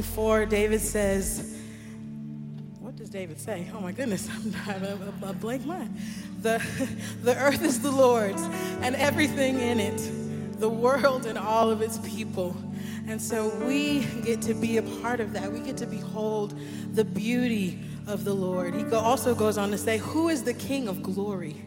Psalm 24, David says, What does David say? Oh my goodness, I'm having a, a blank mind. The, the earth is the Lord's and everything in it, the world and all of its people. And so we get to be a part of that. We get to behold the beauty of the Lord. He also goes on to say, Who is the King of glory?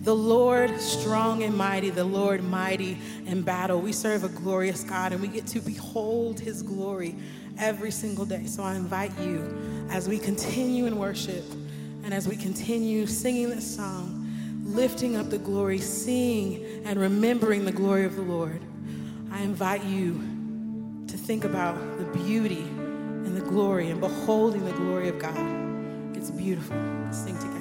The Lord strong and mighty, the Lord mighty in battle. We serve a glorious God and we get to behold his glory every single day. So I invite you as we continue in worship and as we continue singing this song, lifting up the glory, seeing and remembering the glory of the Lord, I invite you to think about the beauty and the glory and beholding the glory of God. It's beautiful. sing together.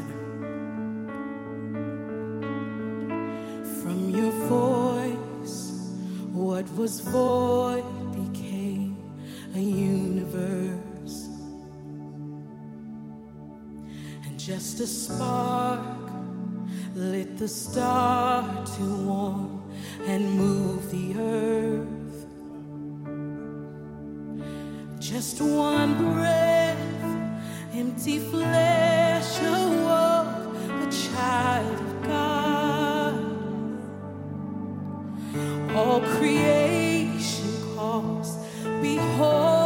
From your voice, what was void a universe. And just a spark lit the star to warm and move the earth. Just one breath, empty flesh awoke a child of God. all creation calls. Behold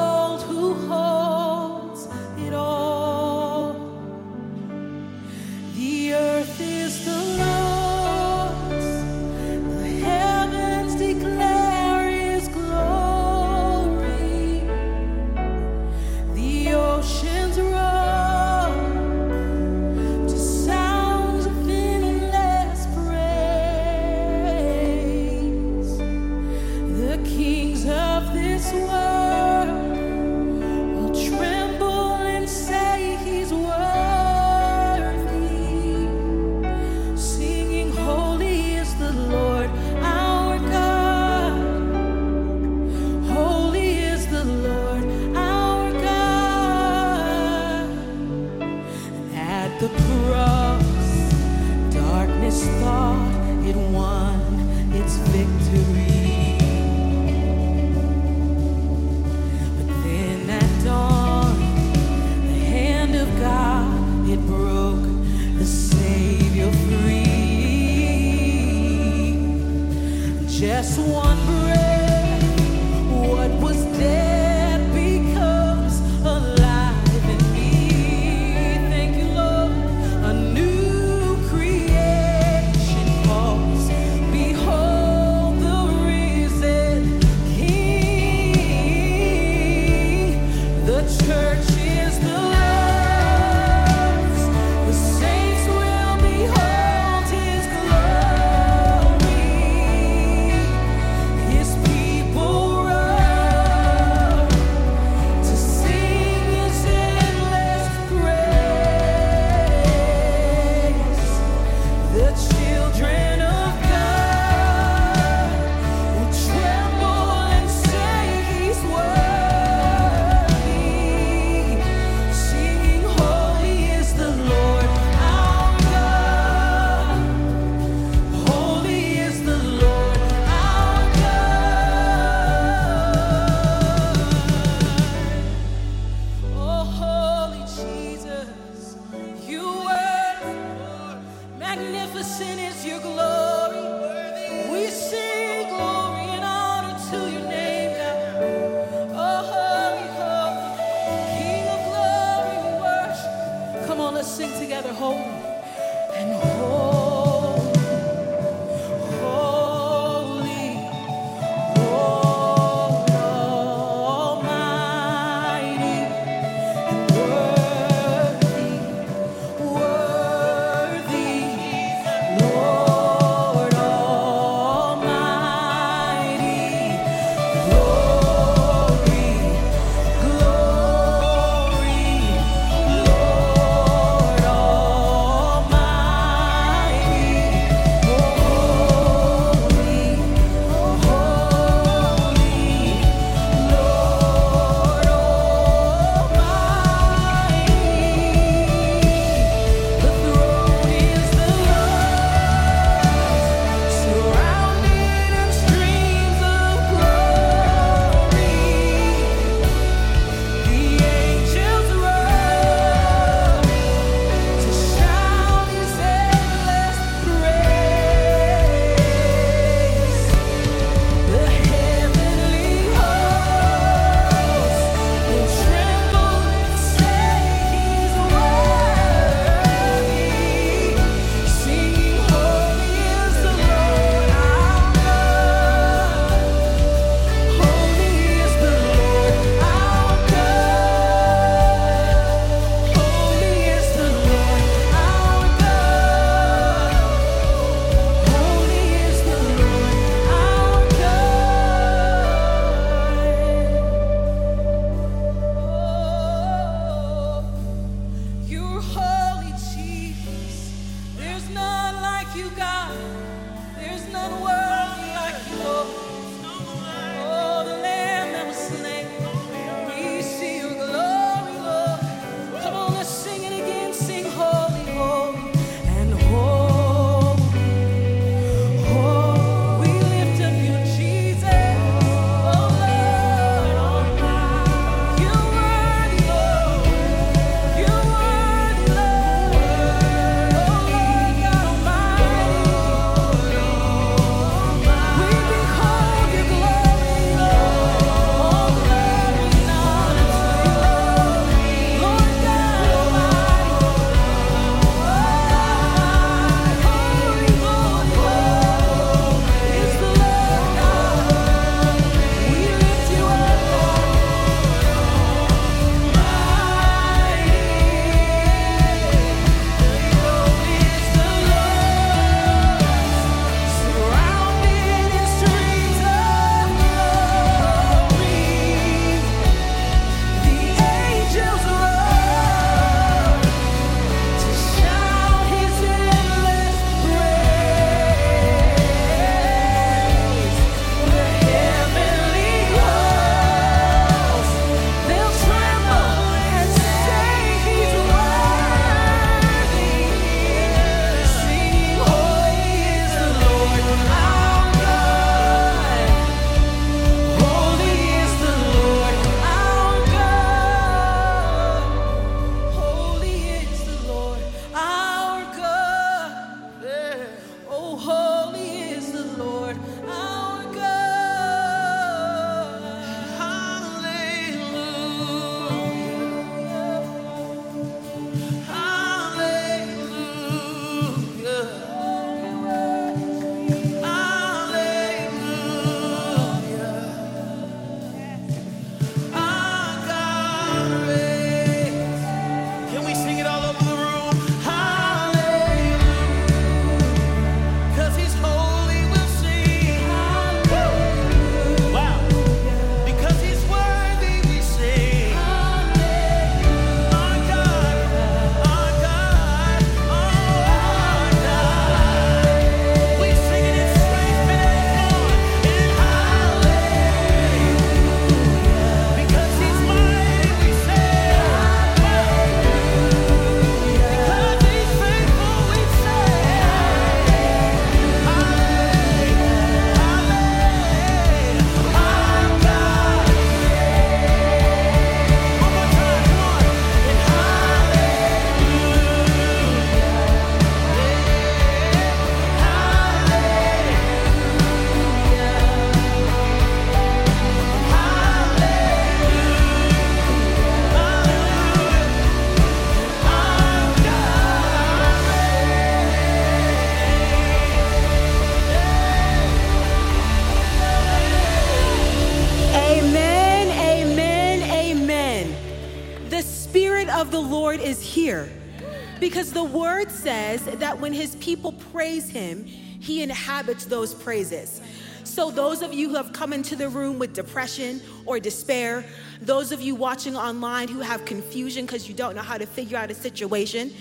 because the word says that when his people praise him, he inhabits those praises. So, those of you who have come into the room with depression or despair, those of you watching online who have confusion because you don't know how to figure out a situation,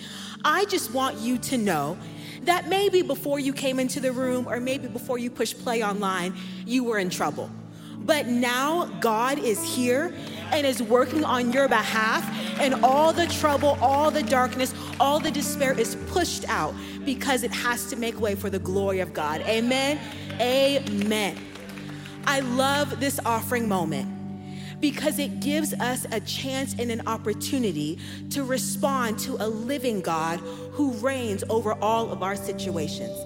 I just want you to know that maybe before you came into the room or maybe before you pushed play online, you were in trouble. But now God is here and is working on your behalf, and all the trouble, all the darkness, all the despair is pushed out because it has to make way for the glory of God. Amen. Amen. I love this offering moment because it gives us a chance and an opportunity to respond to a living God who reigns over all of our situations.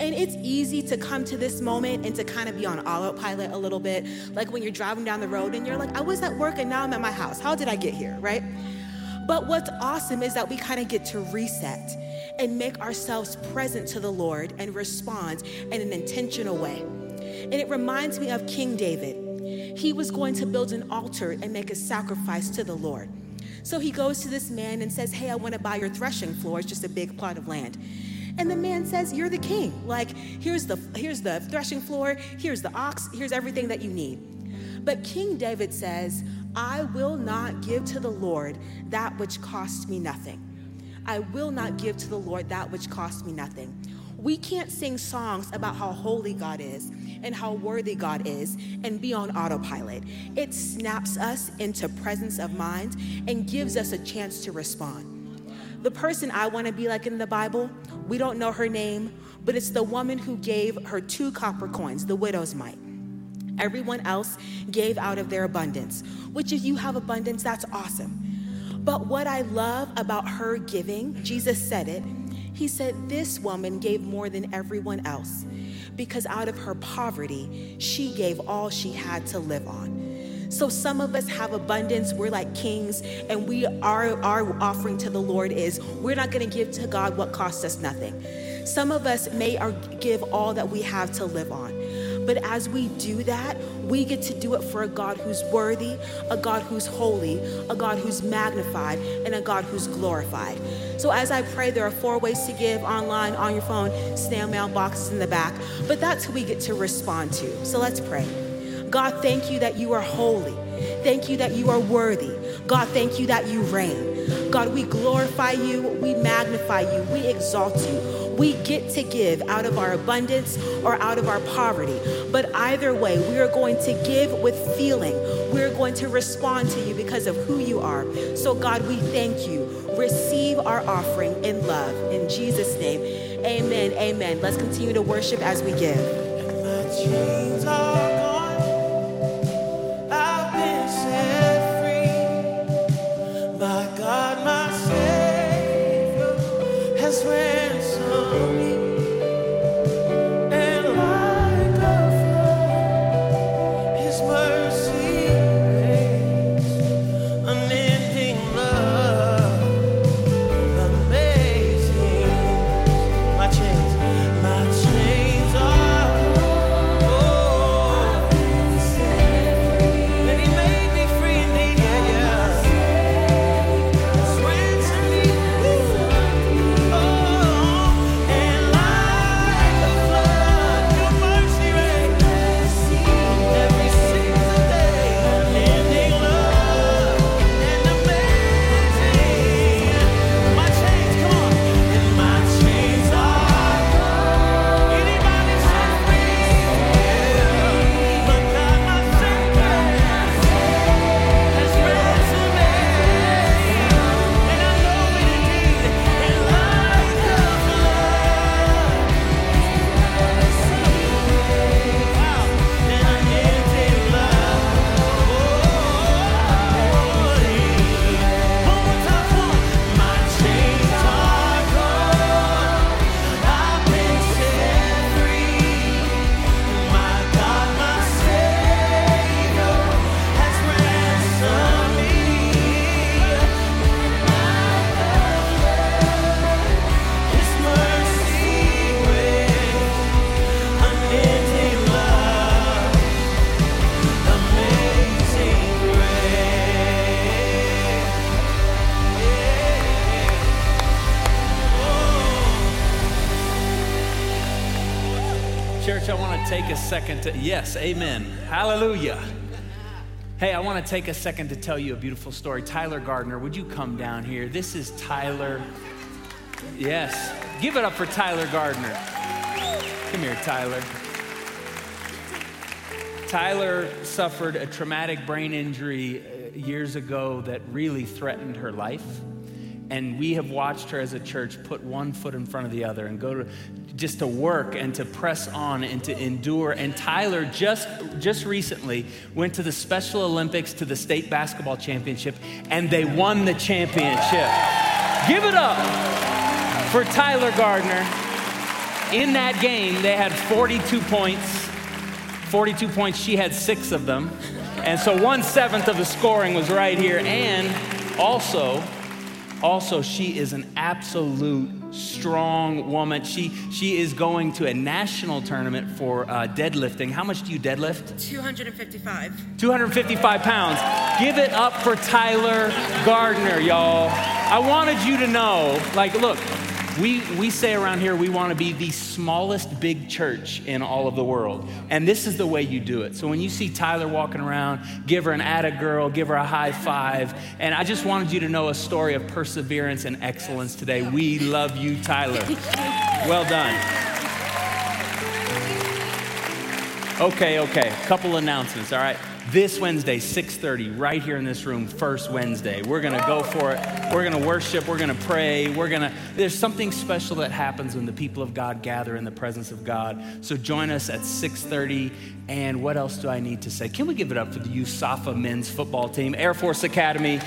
And it's easy to come to this moment and to kind of be on autopilot a little bit. Like when you're driving down the road and you're like, I was at work and now I'm at my house. How did I get here, right? But what's awesome is that we kind of get to reset and make ourselves present to the Lord and respond in an intentional way. And it reminds me of King David. He was going to build an altar and make a sacrifice to the Lord. So he goes to this man and says, Hey, I want to buy your threshing floor. It's just a big plot of land. And the man says, You're the king. Like, here's the here's the threshing floor, here's the ox, here's everything that you need. But King David says, I will not give to the Lord that which costs me nothing. I will not give to the Lord that which costs me nothing. We can't sing songs about how holy God is and how worthy God is and be on autopilot. It snaps us into presence of mind and gives us a chance to respond. The person I want to be like in the Bible, we don't know her name, but it's the woman who gave her two copper coins, the widow's mite. Everyone else gave out of their abundance, which if you have abundance, that's awesome. But what I love about her giving, Jesus said it, he said, This woman gave more than everyone else because out of her poverty, she gave all she had to live on. So some of us have abundance. We're like kings, and we our our offering to the Lord is we're not going to give to God what costs us nothing. Some of us may give all that we have to live on. But as we do that, we get to do it for a God who's worthy, a God who's holy, a God who's magnified, and a God who's glorified. So as I pray, there are four ways to give online, on your phone, snail mail boxes in the back. But that's who we get to respond to. So let's pray. God, thank you that you are holy. Thank you that you are worthy. God, thank you that you reign. God, we glorify you, we magnify you, we exalt you. We get to give out of our abundance or out of our poverty. But either way, we are going to give with feeling. We're going to respond to you because of who you are. So, God, we thank you. Receive our offering in love. In Jesus' name, amen. Amen. Let's continue to worship as we give. Second to, yes, amen. Hallelujah. Hey, I want to take a second to tell you a beautiful story. Tyler Gardner, would you come down here? This is Tyler. Yes. Give it up for Tyler Gardner. Come here, Tyler. Tyler suffered a traumatic brain injury uh, years ago that really threatened her life. And we have watched her as a church put one foot in front of the other and go to just to work and to press on and to endure. And Tyler just just recently went to the Special Olympics to the state basketball championship and they won the championship. Give it up for Tyler Gardner. In that game, they had 42 points. 42 points, she had six of them. And so one seventh of the scoring was right here. And also, also, she is an absolute strong woman. She, she is going to a national tournament for uh, deadlifting. How much do you deadlift? 255. 255 pounds. Give it up for Tyler Gardner, y'all. I wanted you to know, like, look, we, we say around here we want to be the smallest big church in all of the world. And this is the way you do it. So when you see Tyler walking around, give her an atta girl, give her a high five. And I just wanted you to know a story of perseverance and excellence today. We love you, Tyler. Well done. Okay, okay. Couple announcements, all right? This Wednesday, 6:30, right here in this room, first Wednesday. We're gonna go for it. We're gonna worship, we're gonna pray, we're gonna there's something special that happens when the people of God gather in the presence of God. So join us at 6:30. And what else do I need to say? Can we give it up for the USAFA men's football team, Air Force Academy?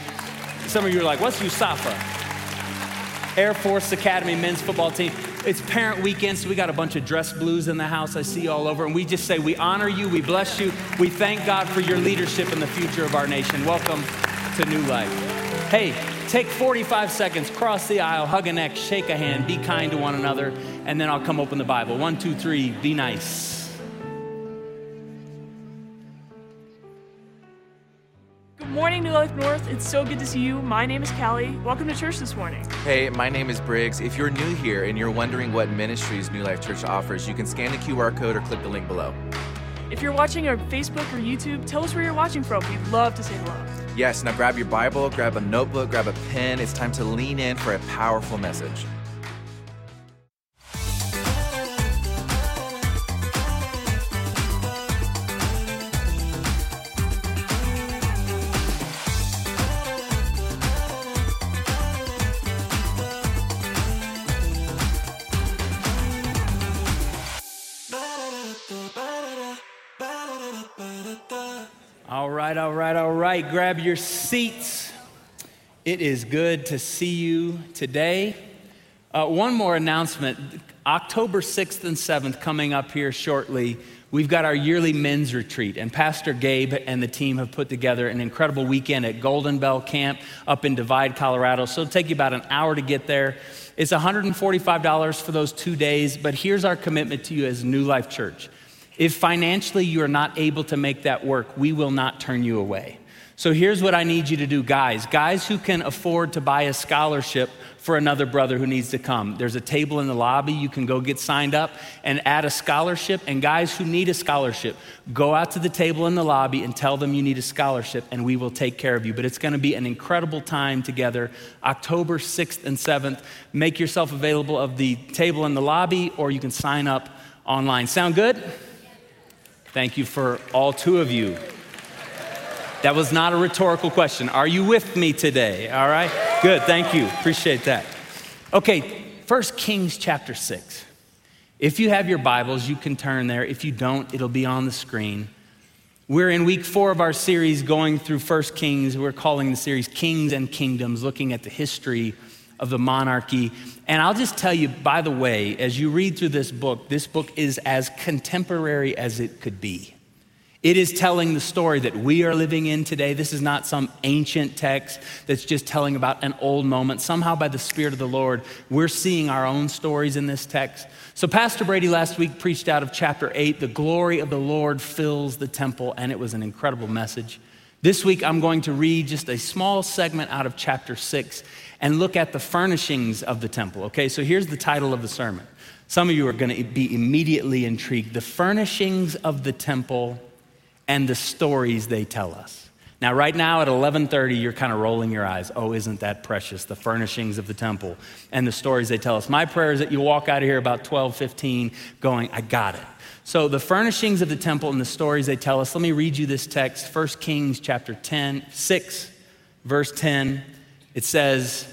Some of you are like, what's USAFA? Air Force Academy men's football team. It's parent weekend, so we got a bunch of dress blues in the house I see all over. And we just say, we honor you, we bless you, we thank God for your leadership in the future of our nation. Welcome to New Life. Hey, take 45 seconds, cross the aisle, hug a neck, shake a hand, be kind to one another, and then I'll come open the Bible. One, two, three, be nice. Life North. It's so good to see you. My name is Callie. Welcome to church this morning. Hey, my name is Briggs. If you're new here and you're wondering what ministries New Life Church offers, you can scan the QR code or click the link below. If you're watching on Facebook or YouTube, tell us where you're watching from. We'd love to say hello. Yes, now grab your Bible, grab a notebook, grab a pen. It's time to lean in for a powerful message. Right. Grab your seats. It is good to see you today. Uh, one more announcement October 6th and 7th, coming up here shortly, we've got our yearly men's retreat. And Pastor Gabe and the team have put together an incredible weekend at Golden Bell Camp up in Divide, Colorado. So it'll take you about an hour to get there. It's $145 for those two days, but here's our commitment to you as New Life Church. If financially you are not able to make that work, we will not turn you away. So here's what I need you to do, guys. Guys who can afford to buy a scholarship for another brother who needs to come. There's a table in the lobby. You can go get signed up and add a scholarship. And guys who need a scholarship, go out to the table in the lobby and tell them you need a scholarship, and we will take care of you. But it's going to be an incredible time together, October 6th and 7th. Make yourself available of the table in the lobby, or you can sign up online. Sound good? Thank you for all two of you. That was not a rhetorical question. Are you with me today? All right? Good. Thank you. Appreciate that. Okay, First Kings chapter 6. If you have your Bibles, you can turn there. If you don't, it'll be on the screen. We're in week four of our series going through First Kings. We're calling the series Kings and Kingdoms, looking at the history of the monarchy. And I'll just tell you, by the way, as you read through this book, this book is as contemporary as it could be. It is telling the story that we are living in today. This is not some ancient text that's just telling about an old moment. Somehow, by the Spirit of the Lord, we're seeing our own stories in this text. So, Pastor Brady last week preached out of chapter 8, The Glory of the Lord Fills the Temple, and it was an incredible message. This week, I'm going to read just a small segment out of chapter 6 and look at the furnishings of the temple. Okay, so here's the title of the sermon. Some of you are going to be immediately intrigued. The furnishings of the temple and the stories they tell us. Now, right now at 11:30, you're kind of rolling your eyes. Oh, isn't that precious? The furnishings of the temple and the stories they tell us. My prayer is that you walk out of here about 12:15, going, "I got it." So, the furnishings of the temple and the stories they tell us. Let me read you this text, 1 Kings chapter 10, 6, verse 10. It says,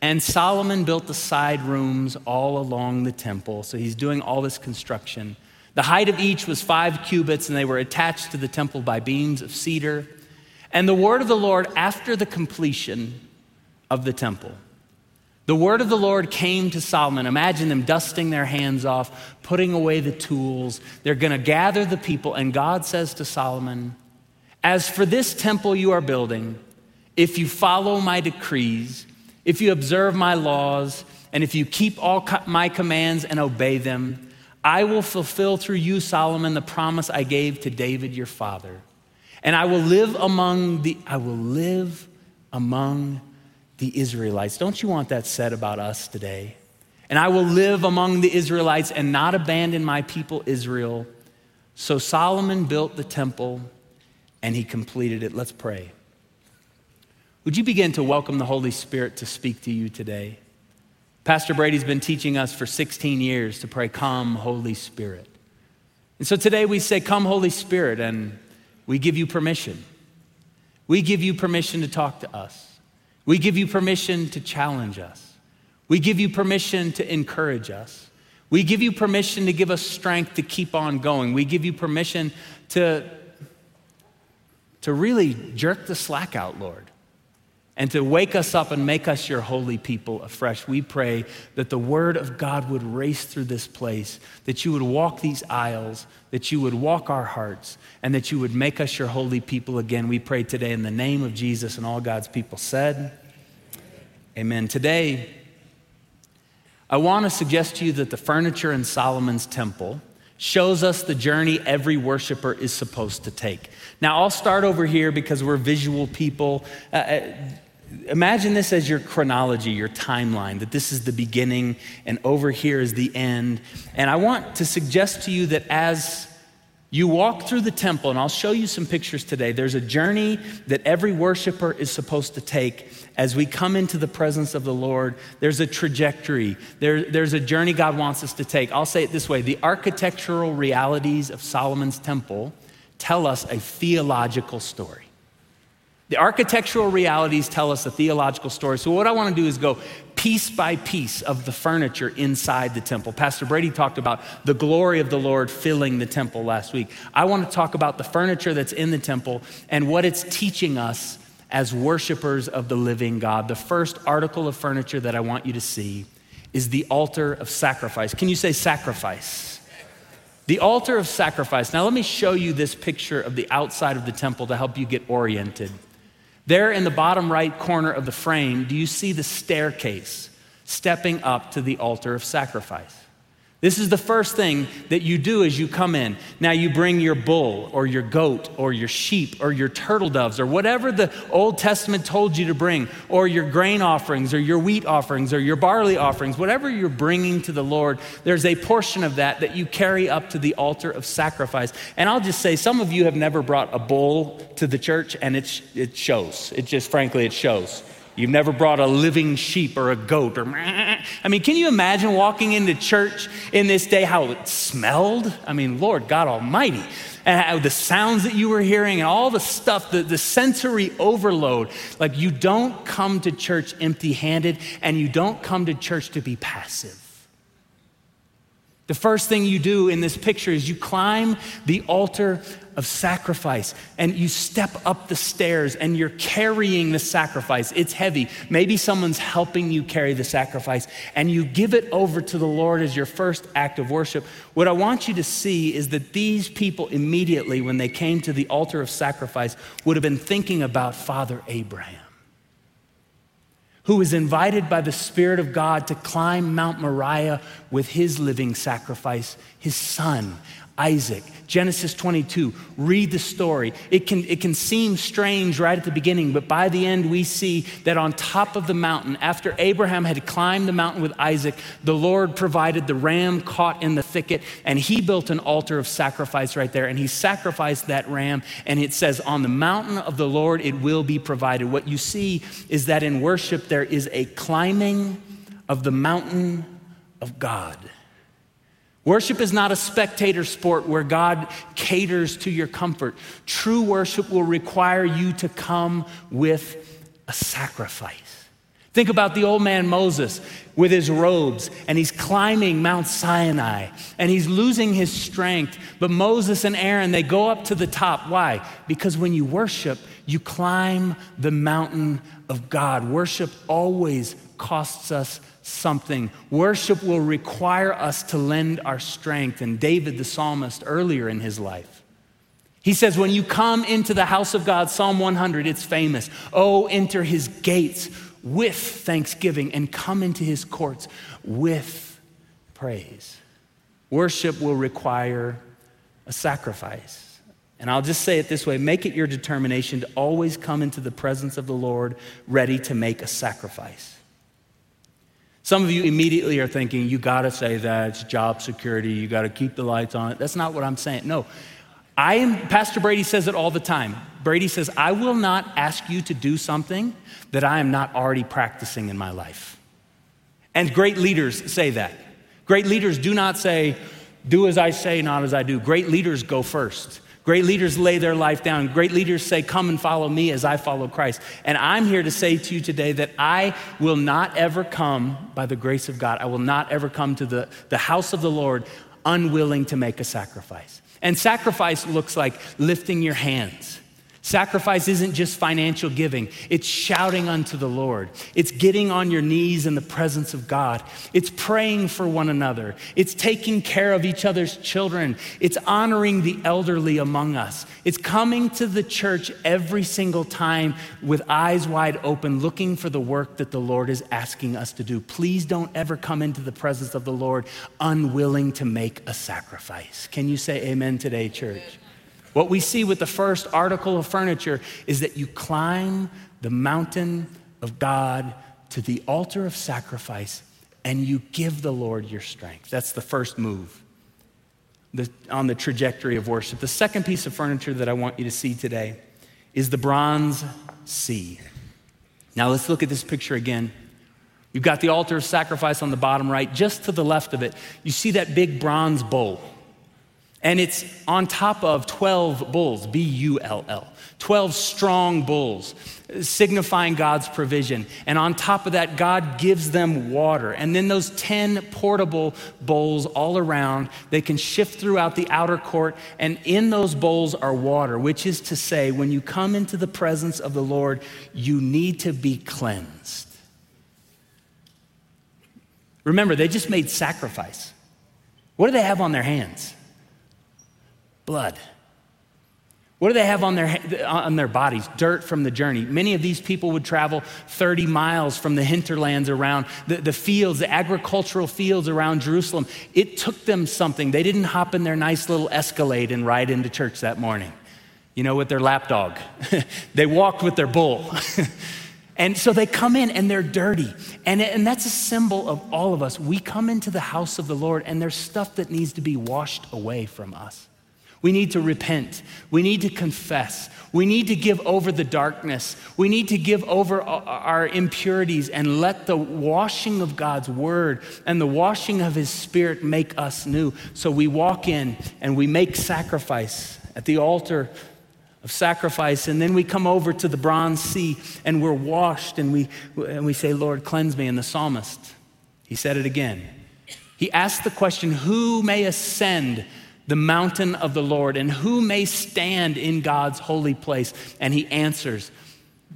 and Solomon built the side rooms all along the temple. So he's doing all this construction. The height of each was five cubits, and they were attached to the temple by beams of cedar. And the word of the Lord after the completion of the temple. The word of the Lord came to Solomon. Imagine them dusting their hands off, putting away the tools. They're going to gather the people, and God says to Solomon, As for this temple you are building, if you follow my decrees, if you observe my laws, and if you keep all my commands and obey them, I will fulfill through you, Solomon, the promise I gave to David your father. And I will live among the I will live among the Israelites. Don't you want that said about us today? And I will live among the Israelites and not abandon my people Israel. So Solomon built the temple and he completed it. Let's pray. Would you begin to welcome the Holy Spirit to speak to you today? Pastor Brady's been teaching us for 16 years to pray, Come, Holy Spirit. And so today we say, Come, Holy Spirit, and we give you permission. We give you permission to talk to us. We give you permission to challenge us. We give you permission to encourage us. We give you permission to give us strength to keep on going. We give you permission to, to really jerk the slack out, Lord and to wake us up and make us your holy people afresh. We pray that the word of God would race through this place, that you would walk these aisles, that you would walk our hearts, and that you would make us your holy people again. We pray today in the name of Jesus and all God's people said, Amen. Today, I want to suggest to you that the furniture in Solomon's temple shows us the journey every worshiper is supposed to take. Now, I'll start over here because we're visual people. Uh, uh imagine this as your chronology, your timeline, that this is the beginning and over here is the end. And I want to suggest to you that as you walk through the temple, and I'll show you some pictures today, there's a journey that every worshiper is supposed to take as we come into the presence of the Lord. There's a trajectory, there, there's a journey God wants us to take. I'll say it this way the architectural realities of Solomon's temple tell us a theological story. The architectural realities tell us a theological story. So, what I want to do is go piece by piece of the furniture inside the temple. Pastor Brady talked about the glory of the Lord filling the temple last week. I want to talk about the furniture that's in the temple and what it's teaching us as worshipers of the living God. The first article of furniture that I want you to see is the altar of sacrifice. Can you say sacrifice? The altar of sacrifice. Now, let me show you this picture of the outside of the temple to help you get oriented. There in the bottom right corner of the frame, do you see the staircase stepping up to the altar of sacrifice? This is the first thing that you do as you come in. Now, you bring your bull or your goat or your sheep or your turtle doves or whatever the Old Testament told you to bring, or your grain offerings or your wheat offerings or your barley offerings, whatever you're bringing to the Lord, there's a portion of that that you carry up to the altar of sacrifice. And I'll just say, some of you have never brought a bull to the church, and it, it shows. It just, frankly, it shows. You've never brought a living sheep or a goat or I mean, can you imagine walking into church in this day how it smelled? I mean, Lord God Almighty. And how the sounds that you were hearing and all the stuff, the, the sensory overload. Like, you don't come to church empty handed and you don't come to church to be passive. The first thing you do in this picture is you climb the altar of sacrifice and you step up the stairs and you're carrying the sacrifice. It's heavy. Maybe someone's helping you carry the sacrifice and you give it over to the Lord as your first act of worship. What I want you to see is that these people immediately, when they came to the altar of sacrifice, would have been thinking about Father Abraham who was invited by the Spirit of God to climb Mount Moriah with his living sacrifice, his son, Isaac. Genesis 22, read the story. It can, it can seem strange right at the beginning, but by the end, we see that on top of the mountain, after Abraham had climbed the mountain with Isaac, the Lord provided the ram caught in the thicket, and he built an altar of sacrifice right there, and he sacrificed that ram. And it says, On the mountain of the Lord, it will be provided. What you see is that in worship, there is a climbing of the mountain of God. Worship is not a spectator sport where God caters to your comfort. True worship will require you to come with a sacrifice. Think about the old man Moses with his robes, and he's climbing Mount Sinai, and he's losing his strength. But Moses and Aaron, they go up to the top. Why? Because when you worship, you climb the mountain of God. Worship always costs us something. Worship will require us to lend our strength. And David, the psalmist, earlier in his life, he says, When you come into the house of God, Psalm 100, it's famous. Oh, enter his gates with thanksgiving and come into his courts with praise. Worship will require a sacrifice. And I'll just say it this way make it your determination to always come into the presence of the Lord ready to make a sacrifice. Some of you immediately are thinking, you got to say that it's job security, you got to keep the lights on. That's not what I'm saying. No. I am, Pastor Brady says it all the time. Brady says, I will not ask you to do something that I am not already practicing in my life. And great leaders say that. Great leaders do not say, do as I say, not as I do. Great leaders go first. Great leaders lay their life down. Great leaders say, Come and follow me as I follow Christ. And I'm here to say to you today that I will not ever come, by the grace of God, I will not ever come to the, the house of the Lord unwilling to make a sacrifice. And sacrifice looks like lifting your hands Sacrifice isn't just financial giving, it's shouting unto the Lord. It's getting on your knees in the presence of God. It's praying for one another. It's taking care of each other's children. It's honoring the elderly among us. It's coming to the church every single time with eyes wide open, looking for the work that the Lord is asking us to do. Please don't ever come into the presence of the Lord unwilling to make a sacrifice. Can you say amen today, church? What we see with the first article of furniture is that you climb the mountain of God to the altar of sacrifice and you give the Lord your strength. That's the first move the, on the trajectory of worship. The second piece of furniture that I want you to see today is the bronze sea. Now let's look at this picture again. You've got the altar of sacrifice on the bottom right. Just to the left of it, you see that big bronze bowl. And it's on top of 12 bulls, B U L L, 12 strong bulls, signifying God's provision. And on top of that, God gives them water. And then those 10 portable bowls all around, they can shift throughout the outer court. And in those bowls are water, which is to say, when you come into the presence of the Lord, you need to be cleansed. Remember, they just made sacrifice. What do they have on their hands? Blood. What do they have on their, on their bodies? Dirt from the journey. Many of these people would travel 30 miles from the hinterlands around the, the fields, the agricultural fields around Jerusalem. It took them something. They didn't hop in their nice little escalade and ride into church that morning, you know, with their lapdog. they walked with their bull. and so they come in and they're dirty. And, and that's a symbol of all of us. We come into the house of the Lord and there's stuff that needs to be washed away from us. We need to repent. We need to confess. We need to give over the darkness. We need to give over our impurities and let the washing of God's word and the washing of his spirit make us new. So we walk in and we make sacrifice at the altar of sacrifice. And then we come over to the bronze sea and we're washed and we, and we say, Lord, cleanse me. And the psalmist, he said it again. He asked the question, Who may ascend? The mountain of the Lord, and who may stand in God's holy place? And he answers,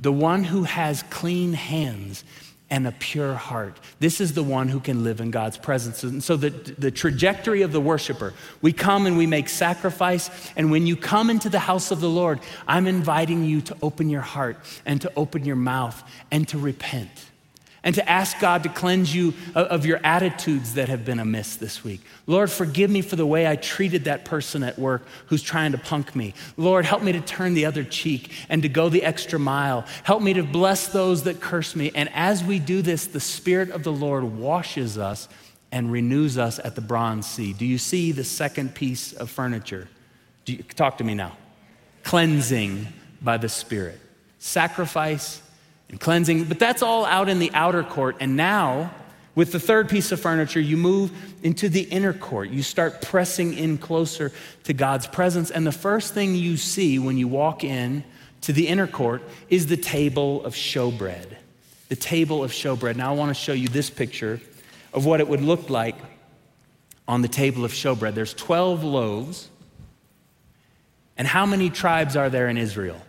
The one who has clean hands and a pure heart. This is the one who can live in God's presence. And so, the, the trajectory of the worshiper, we come and we make sacrifice. And when you come into the house of the Lord, I'm inviting you to open your heart and to open your mouth and to repent and to ask God to cleanse you of your attitudes that have been amiss this week. Lord, forgive me for the way I treated that person at work who's trying to punk me. Lord, help me to turn the other cheek and to go the extra mile. Help me to bless those that curse me. And as we do this, the Spirit of the Lord washes us and renews us at the bronze sea. Do you see the second piece of furniture? You, talk to me now. Cleansing by the Spirit. Sacrifice and cleansing, but that's all out in the outer court. And now, with the third piece of furniture, you move into the inner court. You start pressing in closer to God's presence. And the first thing you see when you walk in to the inner court is the table of showbread. The table of showbread. Now, I want to show you this picture of what it would look like on the table of showbread. There's 12 loaves. And how many tribes are there in Israel?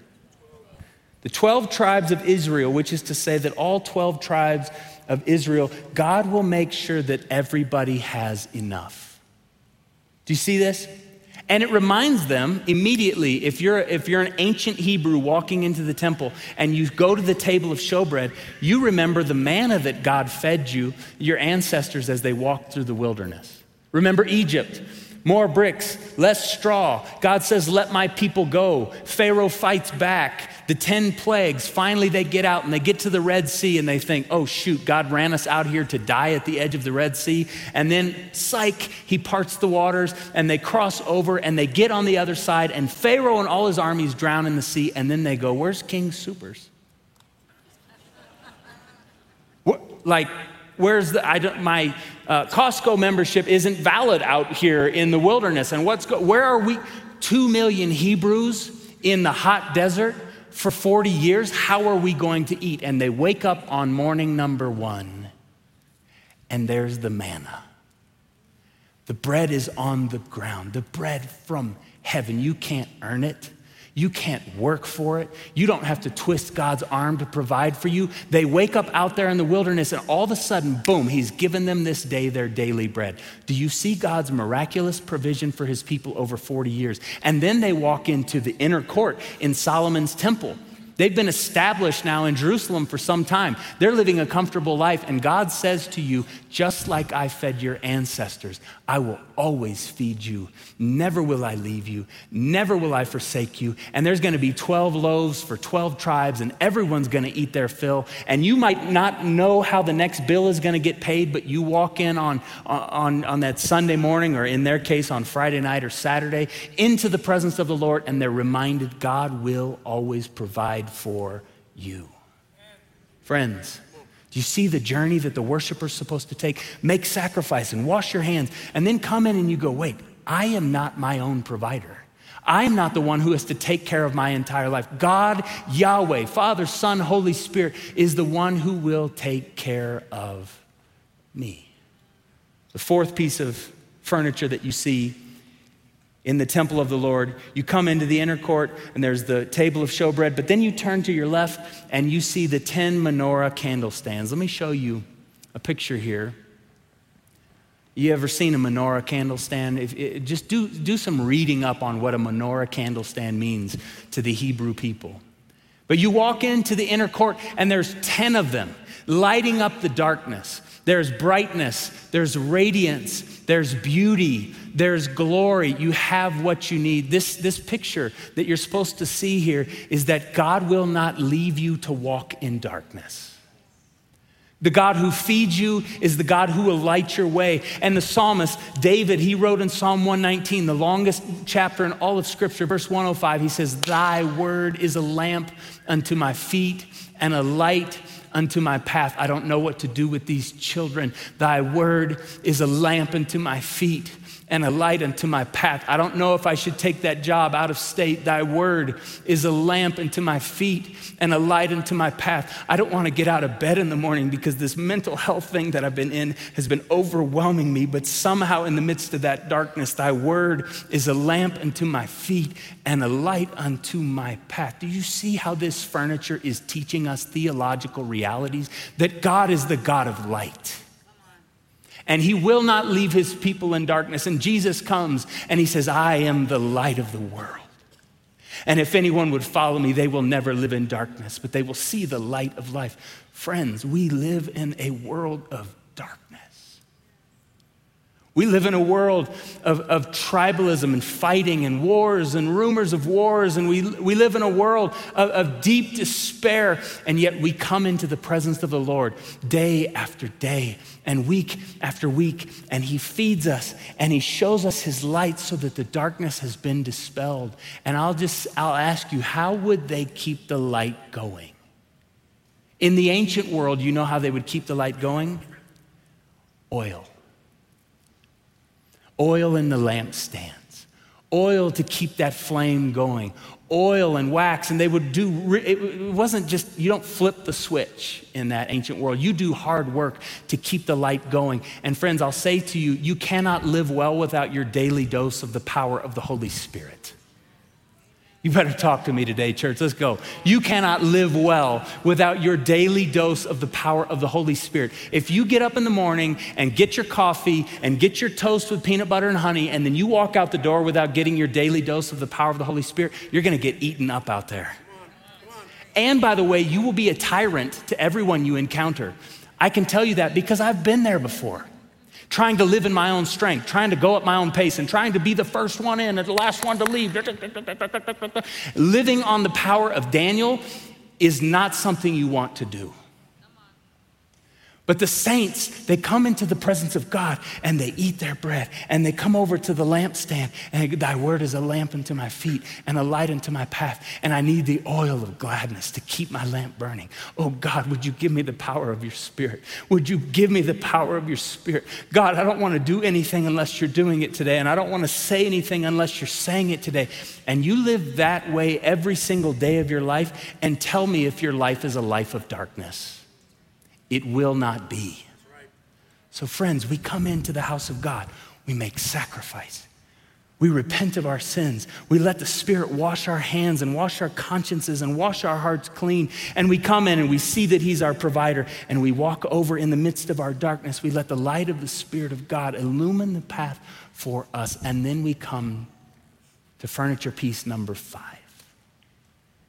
The 12 tribes of Israel, which is to say that all 12 tribes of Israel, God will make sure that everybody has enough. Do you see this? And it reminds them immediately if you're, if you're an ancient Hebrew walking into the temple and you go to the table of showbread, you remember the manna that God fed you, your ancestors, as they walked through the wilderness. Remember Egypt more bricks, less straw. God says, Let my people go. Pharaoh fights back. The 10 plagues, finally they get out and they get to the Red Sea and they think, Oh, shoot, God ran us out here to die at the edge of the Red Sea. And then, psych, he parts the waters and they cross over and they get on the other side and Pharaoh and all his armies drown in the sea. And then they go, Where's King Soopers? What, like, where's the, I don't, my uh, Costco membership isn't valid out here in the wilderness. And what's, go, where are we? Two million Hebrews in the hot desert for 40 years. How are we going to eat? And they wake up on morning number one, and there's the manna. The bread is on the ground, the bread from heaven. You can't earn it. You can't work for it. You don't have to twist God's arm to provide for you. They wake up out there in the wilderness, and all of a sudden, boom, He's given them this day their daily bread. Do you see God's miraculous provision for His people over 40 years? And then they walk into the inner court in Solomon's temple. They've been established now in Jerusalem for some time. They're living a comfortable life, and God says to you, just like I fed your ancestors, I will always feed you. Never will I leave you. Never will I forsake you. And there's going to be 12 loaves for 12 tribes, and everyone's going to eat their fill. And you might not know how the next bill is going to get paid, but you walk in on, on, on that Sunday morning, or in their case, on Friday night or Saturday, into the presence of the Lord, and they're reminded God will always provide for you. Friends, do you see the journey that the worshiper's supposed to take? Make sacrifice and wash your hands, and then come in and you go, wait, I am not my own provider. I'm not the one who has to take care of my entire life. God, Yahweh, Father, Son, Holy Spirit is the one who will take care of me. The fourth piece of furniture that you see in the temple of the Lord. You come into the inner court, and there's the table of showbread, but then you turn to your left and you see the 10 menorah candle stands. Let me show you a picture here. You ever seen a menorah candle stand? If, just do, do some reading up on what a menorah candle stand means to the Hebrew people. But you walk into the inner court, and there's 10 of them lighting up the darkness. There's brightness, there's radiance, there's beauty, there's glory. You have what you need. This, this picture that you're supposed to see here is that God will not leave you to walk in darkness. The God who feeds you is the God who will light your way. And the psalmist, David, he wrote in Psalm 119, the longest chapter in all of Scripture, verse 105, he says, Thy word is a lamp unto my feet and a light unto my path. I don't know what to do with these children. Thy word is a lamp unto my feet and a light unto my path. I don't know if I should take that job out of state. Thy word is a lamp unto my feet and a light unto my path. I don't want to get out of bed in the morning because this mental health thing that I've been in has been overwhelming me. But somehow, in the midst of that darkness, thy word is a lamp unto my feet and a light unto my path. Do you see how this furniture is teaching us theological realities? That God is the God of light and he will not leave his people in darkness. And Jesus comes and he says, I am the light of the world. And if anyone would follow me, they will never live in darkness, but they will see the light of life. Friends, we live in a world of we live in a world of, of tribalism and fighting and wars and rumors of wars, and we, we live in a world of, of deep despair, and yet we come into the presence of the Lord day after day and week after week, and He feeds us and He shows us His light so that the darkness has been dispelled. And I'll just I'll ask you, how would they keep the light going? In the ancient world, you know how they would keep the light going? Oil oil in the lampstands, oil to keep that flame going, oil and wax. And they would do, it wasn't just, you don't flip the switch in that ancient world. You do hard work to keep the light going. And friends, I'll say to you, you cannot live well without your daily dose of the power of the Holy Spirit. You better talk to me today, church. Let's go. You cannot live well without your daily dose of the power of the Holy Spirit. If you get up in the morning and get your coffee and get your toast with peanut butter and honey, and then you walk out the door without getting your daily dose of the power of the Holy Spirit, you're going to get eaten up out there. And by the way, you will be a tyrant to everyone you encounter. I can tell you that because I've been there before trying to live in my own strength, trying to go at my own pace, and trying to be the first one in and the last one to leave. Living on the power of Daniel is not something you want to do. But the saints, they come into the presence of God and they eat their bread and they come over to the lampstand and thy word is a lamp unto my feet and a light unto my path. And I need the oil of gladness to keep my lamp burning. Oh God, would you give me the power of your spirit? Would you give me the power of your spirit? God, I don't want to do anything unless you're doing it today. And I don't want to say anything unless you're saying it today. And you live that way every single day of your life and tell me if your life is a life of darkness. It will not be. So, friends, we come into the house of God, we make sacrifice. We repent of our sins. We let the Spirit wash our hands and wash our consciences and wash our hearts clean. And we come in and we see that He's our provider and we walk over in the midst of our darkness. We let the light of the Spirit of God illumine the path for us. And then we come to furniture piece number five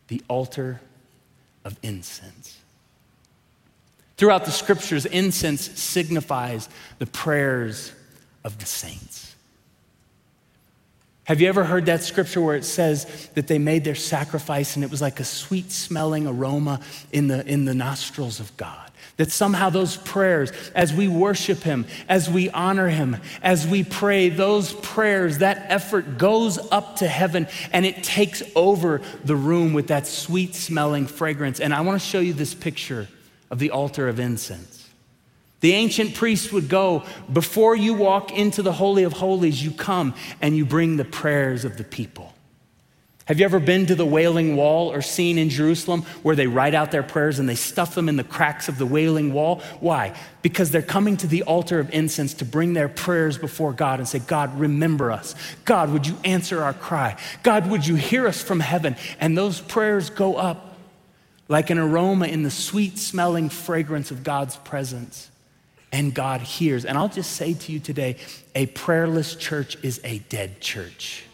the altar of incense. Throughout the scriptures, incense signifies the prayers of the saints. Have you ever heard that scripture where it says that they made their sacrifice and it was like a sweet smelling aroma in the, in the nostrils of God? That somehow those prayers, as we worship Him, as we honor Him, as we pray, those prayers, that effort goes up to heaven and it takes over the room with that sweet smelling fragrance. And I want to show you this picture of the altar of incense. The ancient priests would go, before you walk into the Holy of Holies, you come and you bring the prayers of the people. Have you ever been to the Wailing Wall or seen in Jerusalem where they write out their prayers and they stuff them in the cracks of the Wailing Wall? Why? Because they're coming to the altar of incense to bring their prayers before God and say, God, remember us. God, would you answer our cry? God, would you hear us from heaven? And those prayers go up like an aroma in the sweet smelling fragrance of God's presence. And God hears. And I'll just say to you today a prayerless church is a dead church.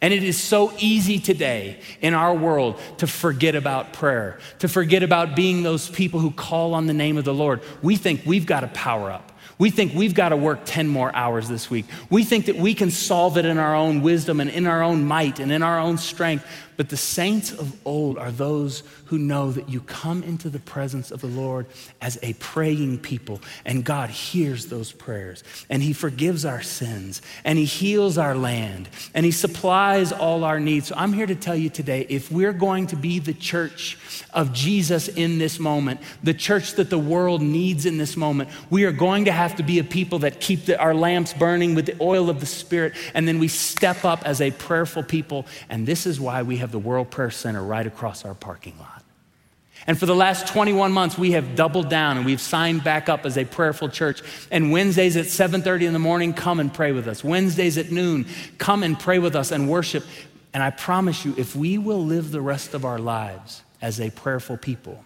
And it is so easy today in our world to forget about prayer, to forget about being those people who call on the name of the Lord. We think we've got to power up. We think we've got to work 10 more hours this week. We think that we can solve it in our own wisdom and in our own might and in our own strength. But the saints of old are those who know that you come into the presence of the Lord as a praying people, and God hears those prayers, and He forgives our sins, and He heals our land, and He supplies all our needs. So I'm here to tell you today if we're going to be the church of Jesus in this moment, the church that the world needs in this moment, we are going to have to be a people that keep the, our lamps burning with the oil of the Spirit, and then we step up as a prayerful people. And this is why we have the World Prayer Center right across our parking lot. And for the last 21 months, we have doubled down and we've signed back up as a prayerful church. And Wednesdays at 7:30 in the morning, come and pray with us. Wednesdays at noon, come and pray with us and worship. And I promise you, if we will live the rest of our lives as a prayerful people,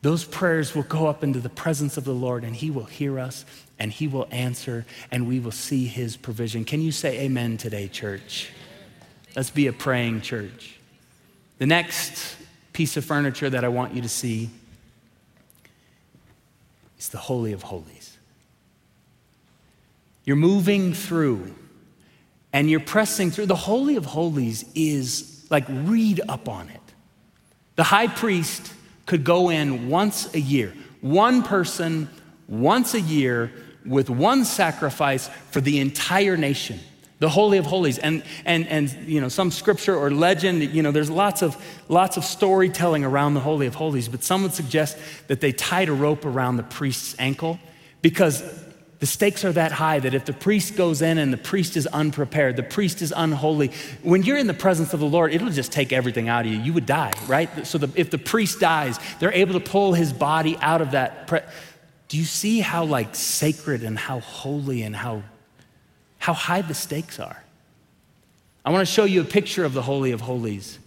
those prayers will go up into the presence of the Lord and He will hear us and He will answer and we will see His provision. Can you say amen today, church? Let's be a praying church. The next piece of furniture that I want you to see is the Holy of Holies. You're moving through and you're pressing through. The Holy of Holies is like, read up on it. The high priest could go in once a year, one person once a year with one sacrifice for the entire nation the holy of holies. And and and you know some scripture or legend you know there's lots of lots of storytelling around the holy of holies but some would suggest that they tied a rope around the priest's ankle because the stakes are that high that if the priest goes in and the priest is unprepared the priest is unholy when you're in the presence of the lord it'll just take everything out of you. You would die right? So the, if the priest dies they're able to pull his body out of that pre- do you see how like sacred and how holy and how how high the stakes are. I want to show you a picture of the Holy of Holies.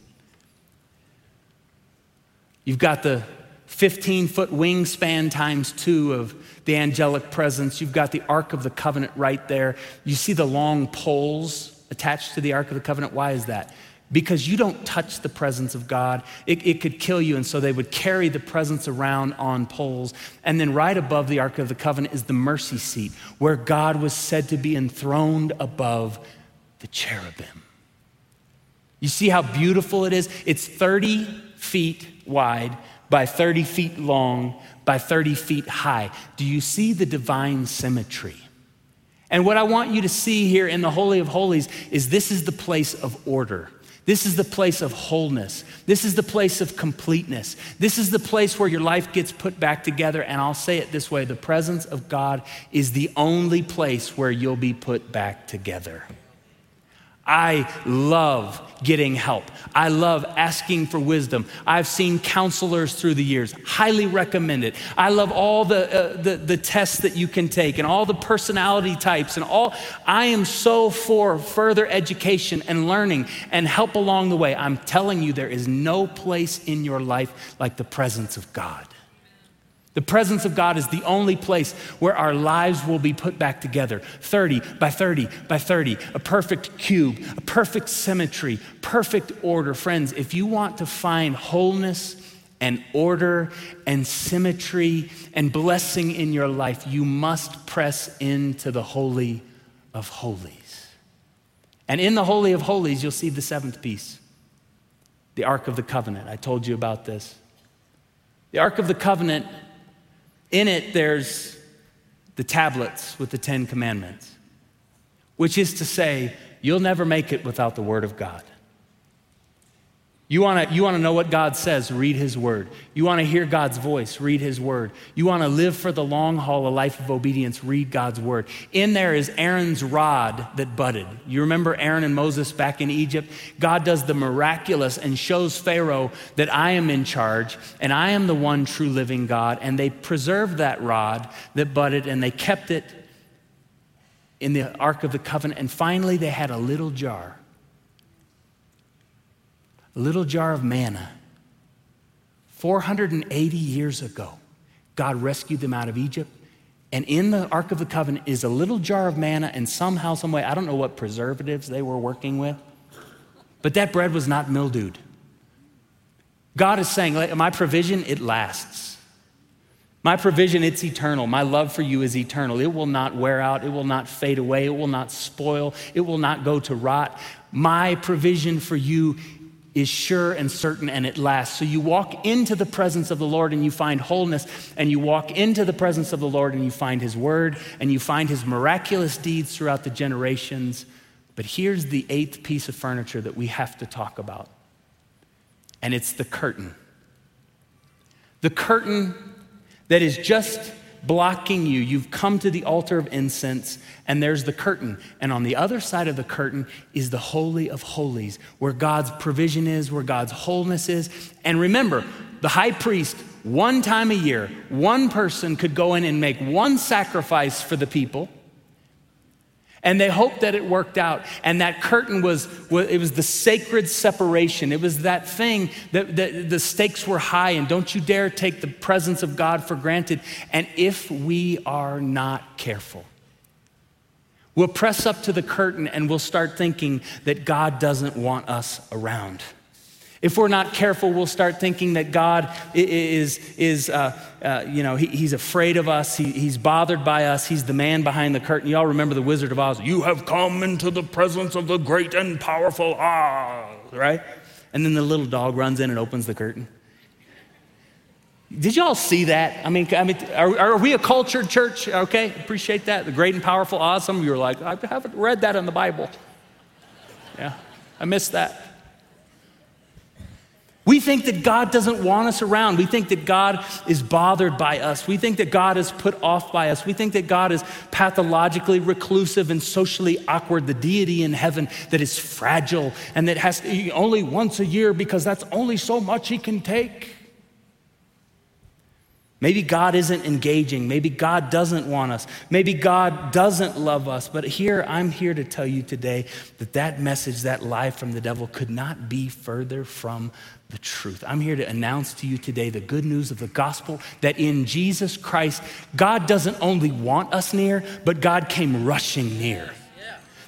You've got the 15 foot wingspan times two of the angelic presence. You've got the Ark of the Covenant right there. You see the long poles attached to the Ark of the Covenant. Why is that? Because you don't touch the presence of God. It, it, could kill you. And so they would carry the presence around on poles. And then right above the Ark of the Covenant is the mercy seat, where God was said to be enthroned above the cherubim. You see how beautiful it is? It's 30 feet wide by 30 feet long by 30 feet high. Do you see the divine symmetry? And what I want you to see here in the Holy of Holies is this is the place of order. This is the place of wholeness. This is the place of completeness. This is the place where your life gets put back together. And I'll say it this way the presence of God is the only place where you'll be put back together. I love getting help. I love asking for wisdom. I've seen counselors through the years. Highly recommend it. I love all the, uh, the, the tests that you can take and all the personality types and all. I am so for further education and learning and help along the way. I'm telling you, there is no place in your life like the presence of God. The presence of God is the only place where our lives will be put back together 30 by 30 by 30, a perfect cube, a perfect symmetry, perfect order. Friends, if you want to find wholeness and order and symmetry and blessing in your life, you must press into the Holy of Holies. And in the Holy of Holies, you'll see the seventh piece the Ark of the Covenant. I told you about this. The Ark of the Covenant in it, there's the tablets with the Ten Commandments, which is to say, you'll never make it without the Word of God. You wanna, you wanna know what God says, read His Word. You wanna hear God's voice, read His Word. You wanna live for the long haul, a life of obedience, read God's Word. In there is Aaron's rod that budded. You remember Aaron and Moses back in Egypt? God does the miraculous and shows Pharaoh that I am in charge and I am the one true living God. And they preserved that rod that budded and they kept it in the Ark of the Covenant. And finally, they had a little jar a little jar of manna. 480 years ago, God rescued them out of Egypt. And in the Ark of the Covenant is a little jar of manna, and somehow, some way, I don't know what preservatives they were working with, but that bread was not mildewed. God is saying, My provision, it lasts. My provision, it's eternal. My love for you is eternal. It will not wear out. It will not fade away. It will not spoil. It will not go to rot. My provision for you is sure and certain and it lasts. So you walk into the presence of the Lord and you find wholeness, and you walk into the presence of the Lord and you find His word and you find His miraculous deeds throughout the generations. But here's the eighth piece of furniture that we have to talk about, and it's the curtain. The curtain that is just blocking you. You've come to the altar of incense, and there's the curtain. And on the other side of the curtain is the Holy of Holies, where God's provision is, where God's wholeness is. And remember, the high priest, one time a year, one person could go in and make one sacrifice for the people and they hoped that it worked out. And that curtain was, it was the sacred separation. It was that thing that, that the stakes were high, and don't you dare take the presence of God for granted. And if we are not careful, we'll press up to the curtain and we'll start thinking that God doesn't want us around. If we're not careful, we'll start thinking that God is, is uh, uh, you know, he, he's afraid of us. He, he's bothered by us. He's the man behind the curtain. Y'all remember the Wizard of Oz? You have come into the presence of the great and powerful Oz, right? And then the little dog runs in and opens the curtain. Did y'all see that? I mean, I mean are, are, we a cultured church? Okay, appreciate that. The great and powerful Oz. Some of you are like, I haven't read that in the Bible. Yeah, I missed that. We think that God doesn't want us around. We think that God is bothered by us. We think that God is put off by us. We think that God is pathologically reclusive and socially awkward, the deity in heaven that is fragile and that has to only once a year because that's only so much he can take. Maybe God isn't engaging. Maybe God doesn't want us. Maybe God doesn't love us. But here, I'm here to tell you today that that message, that lie from the devil, could not be further from the truth. I'm here to announce to you today the good news of the gospel that in Jesus Christ, God doesn't only want us near, but God came rushing near.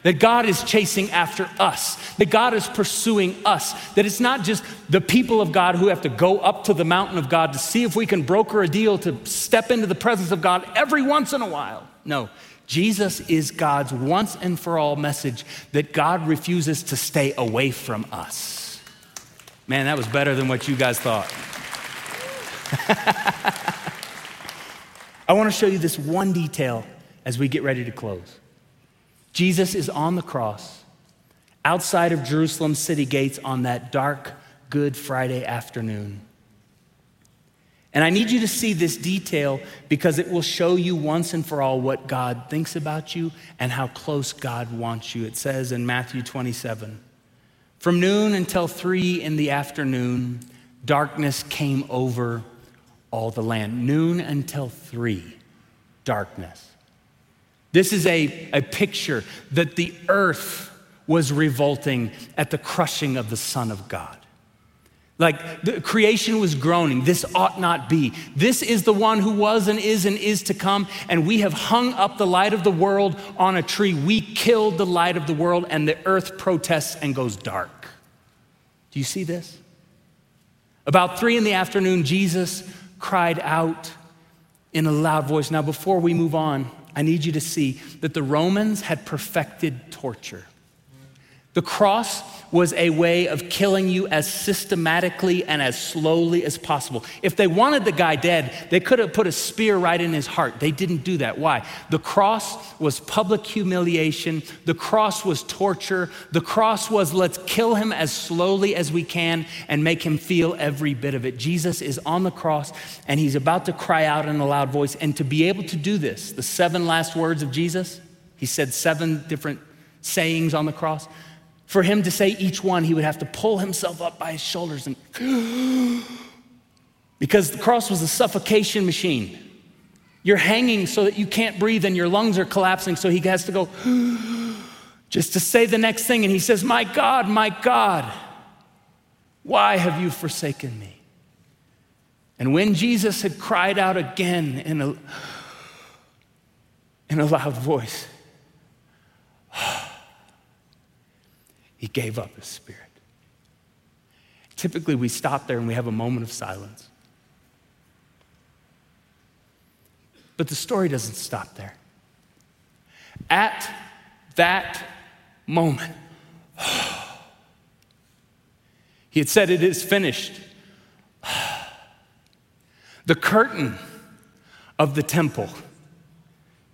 That God is chasing after us, that God is pursuing us, that it's not just the people of God who have to go up to the mountain of God to see if we can broker a deal to step into the presence of God every once in a while. No, Jesus is God's once and for all message that God refuses to stay away from us. Man, that was better than what you guys thought. I want to show you this one detail as we get ready to close. Jesus is on the cross outside of Jerusalem city gates on that dark Good Friday afternoon. And I need you to see this detail because it will show you once and for all what God thinks about you and how close God wants you. It says in Matthew 27 From noon until three in the afternoon, darkness came over all the land. Noon until three, darkness. This is a, a picture that the earth was revolting at the crushing of the Son of God. Like the creation was groaning. This ought not be. This is the one who was and is and is to come. And we have hung up the light of the world on a tree. We killed the light of the world, and the earth protests and goes dark. Do you see this? About three in the afternoon, Jesus cried out in a loud voice. Now, before we move on, I need you to see that the Romans had perfected torture. The cross was a way of killing you as systematically and as slowly as possible. If they wanted the guy dead, they could have put a spear right in his heart. They didn't do that. Why? The cross was public humiliation, the cross was torture, the cross was let's kill him as slowly as we can and make him feel every bit of it. Jesus is on the cross and he's about to cry out in a loud voice. And to be able to do this, the seven last words of Jesus, he said seven different sayings on the cross. For him to say each one, he would have to pull himself up by his shoulders and because the cross was a suffocation machine. You're hanging so that you can't breathe and your lungs are collapsing, so he has to go just to say the next thing. And he says, My God, my God, why have you forsaken me? And when Jesus had cried out again in a, in a loud voice, he gave up his spirit. Typically, we stop there and we have a moment of silence. But the story doesn't stop there. At that moment, he had said, It is finished. The curtain of the temple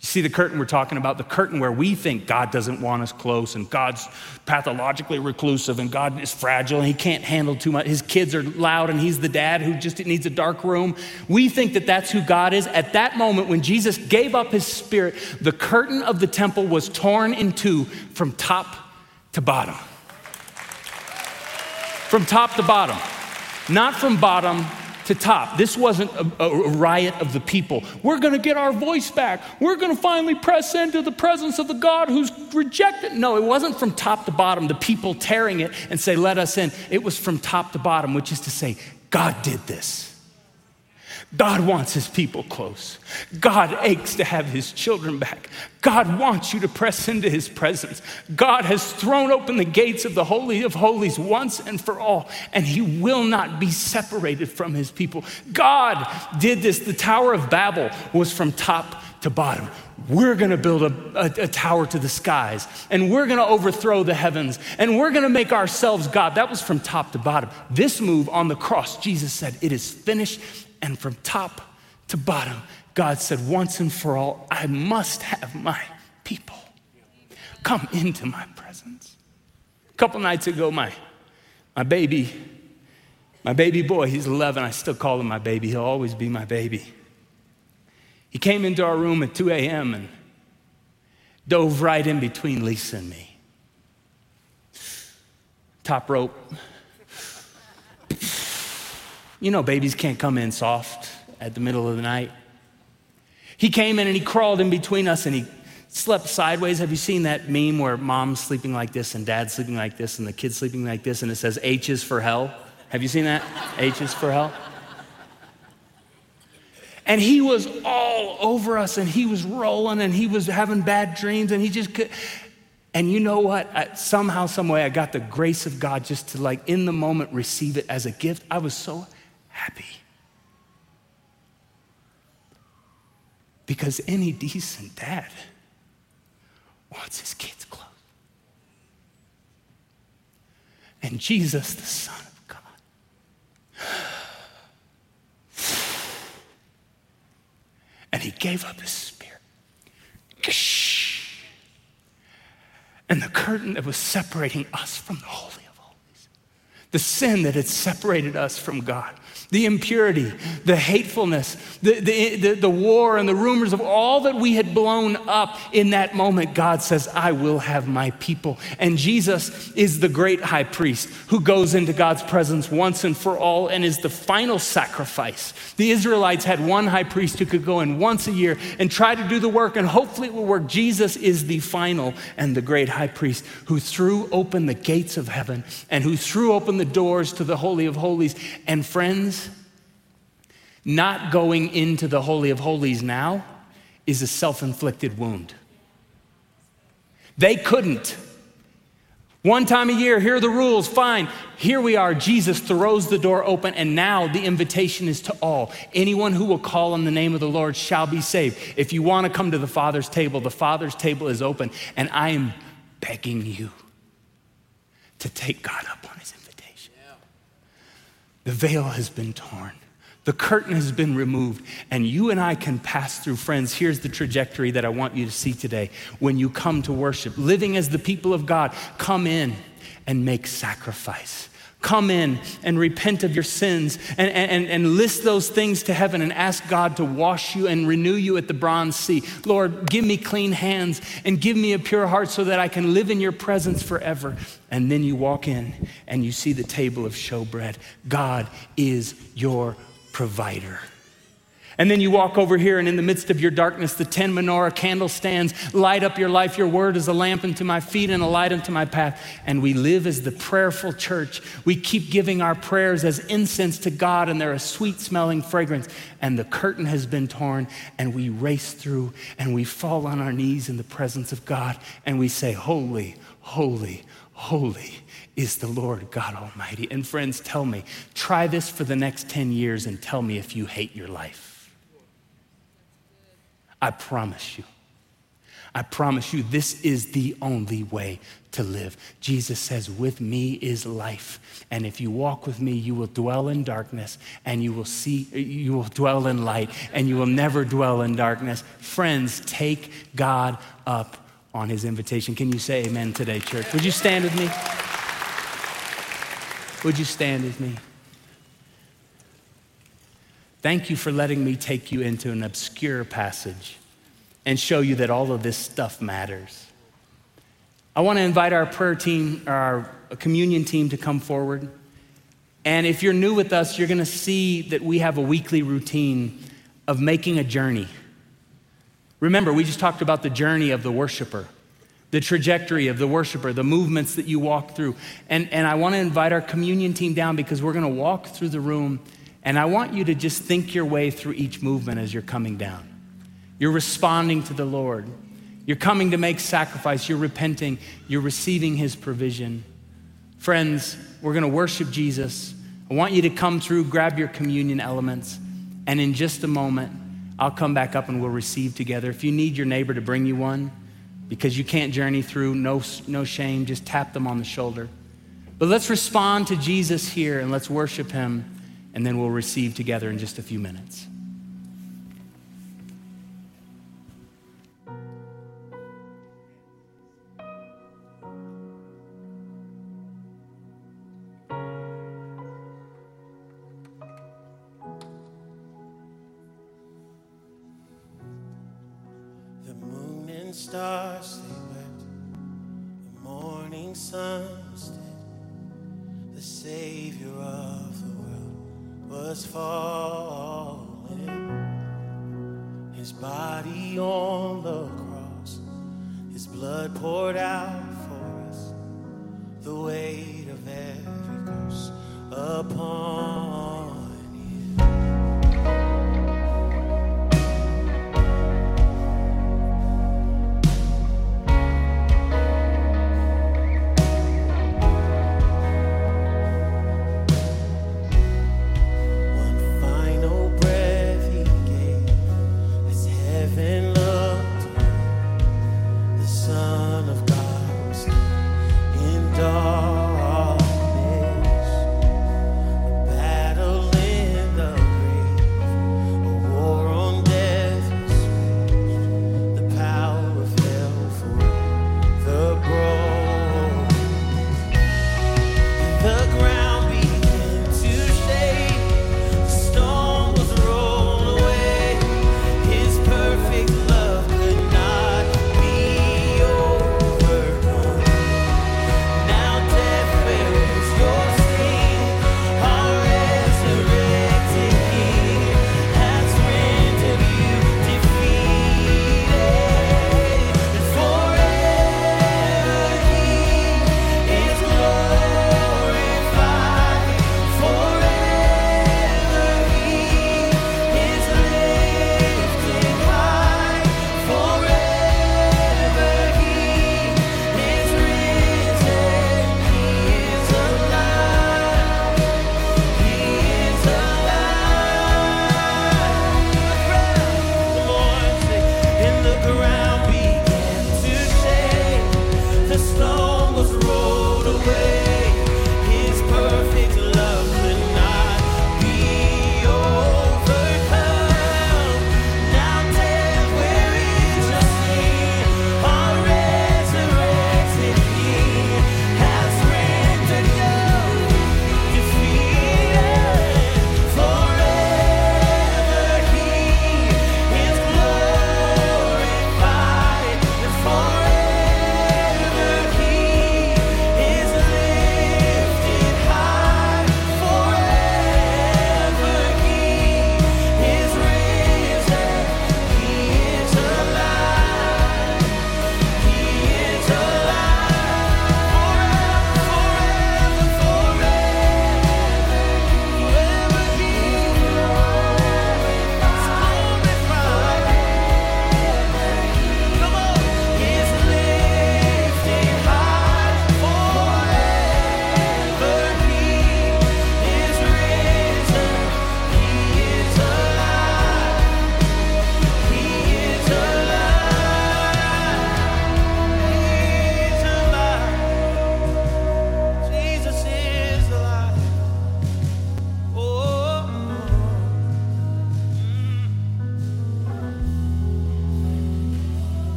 you see the curtain we're talking about, the curtain where we think God doesn't want us close and God's pathologically reclusive and God is fragile and he can't handle too much. His kids are loud and he's the dad who just needs a dark room. We think that that's who God is. At that moment, when Jesus gave up his spirit, the curtain of the temple was torn in two from top to bottom. From top to bottom. Not from bottom to top. This wasn't a, a riot of the people. We're going to get our voice back. We're going to finally press into the presence of the God who's rejected. No, it wasn't from top to bottom, the people tearing it and say, let us in. It was from top to bottom, which is to say, God did this. God wants his people close. God aches to have his children back. God wants you to press into his presence. God has thrown open the gates of the Holy of Holies once and for all, and he will not be separated from his people. God did this. The Tower of Babel was from top to bottom. We're gonna build a, a, a tower to the skies, and we're gonna overthrow the heavens, and we're gonna make ourselves God. That was from top to bottom. This move on the cross, Jesus said, It is finished and from top to bottom, God said, once and for all, I must have my people come into my presence. A couple nights ago, my, my baby, my baby boy, he's 11. I still call him my baby. He'll always be my baby. He came into our room at 2 a.m. and dove right in between Lisa and me. Top rope, you know, babies can't come in soft at the middle of the night. He came in and he crawled in between us and he slept sideways. Have you seen that meme where mom's sleeping like this and dad's sleeping like this and the kid's sleeping like this and it says H is for hell? Have you seen that? H is for hell. And he was all over us and he was rolling and he was having bad dreams and he just could. And you know what? I, somehow, some way, I got the grace of God just to like in the moment receive it as a gift. I was so happy. Because any decent dad wants his kids close. And Jesus, the Son of God, and he gave up his spirit. And the curtain that was separating us from the Holy of Holies, the sin that had separated us from God, the impurity, the hatefulness, the, the, the, the, war and the rumors of all that we had blown up in that moment, God says, I will have my people. And Jesus is the great high priest who goes into God's presence once and for all and is the final sacrifice. The Israelites had one high priest who could go in once a year and try to do the work, and hopefully it will work. Jesus is the final and the great high priest who threw open the gates of heaven and who threw open the doors to the Holy of Holies. And friends, not going into the Holy of Holies now is a self inflicted wound. They couldn't. One time a year, here are the rules, fine. Here we are. Jesus throws the door open, and now the invitation is to all. Anyone who will call on the name of the Lord shall be saved. If you want to come to the Father's table, the Father's table is open, and I am begging you to take God up on his invitation. The veil has been torn. The curtain has been removed, and you and I can pass through. Friends, here's the trajectory that I want you to see today. When you come to worship, living as the people of God, come in and make sacrifice. Come in and repent of your sins and, and, and list those things to heaven and ask God to wash you and renew you at the bronze sea. Lord, give me clean hands and give me a pure heart so that I can live in your presence forever. And then you walk in and you see the table of showbread. God is your provider. And then you walk over here, and in the midst of your darkness, the 10 menorah candle stands, light up your life. Your word is a lamp unto my feet and a light unto my path. And we live as the prayerful church. We keep giving our prayers as incense to God, and they're a sweet smelling fragrance. And the curtain has been torn, and we race through, and we fall on our knees in the presence of God, and we say, Holy, holy, holy is the Lord God Almighty. And friends, tell me, try this for the next 10 years and tell me if you hate your life. I promise you. I promise you, this is the only way to live. Jesus says, With me is life. And if you walk with me, you will dwell in darkness and you will see, you will dwell in light and you will never dwell in darkness. Friends, take God up on his invitation. Can you say amen today, church? Would you stand with me? Would you stand with me? Thank you for letting me take you into an obscure passage and show you that all of this stuff matters. I want to invite our prayer team, our communion team to come forward. And if you're new with us, you're going to see that we have a weekly routine of making a journey. Remember, we just talked about the journey of the worshiper the trajectory of the worshiper, the movements that you walk through. And, and I want to invite our communion team down because we're going to walk through the room and I want you to just think your way through each movement as you're coming down. You're responding to the Lord. You're coming to make sacrifice. You're repenting. You're receiving His provision. Friends, we're going to worship Jesus. I want you to come through, grab your communion elements, and in just a moment, I'll come back up and we'll receive together. If you need your neighbor to bring you one, because you can't journey through, no, no shame, just tap them on the shoulder. But let's respond to Jesus here and let's worship him, and then we'll receive together in just a few minutes.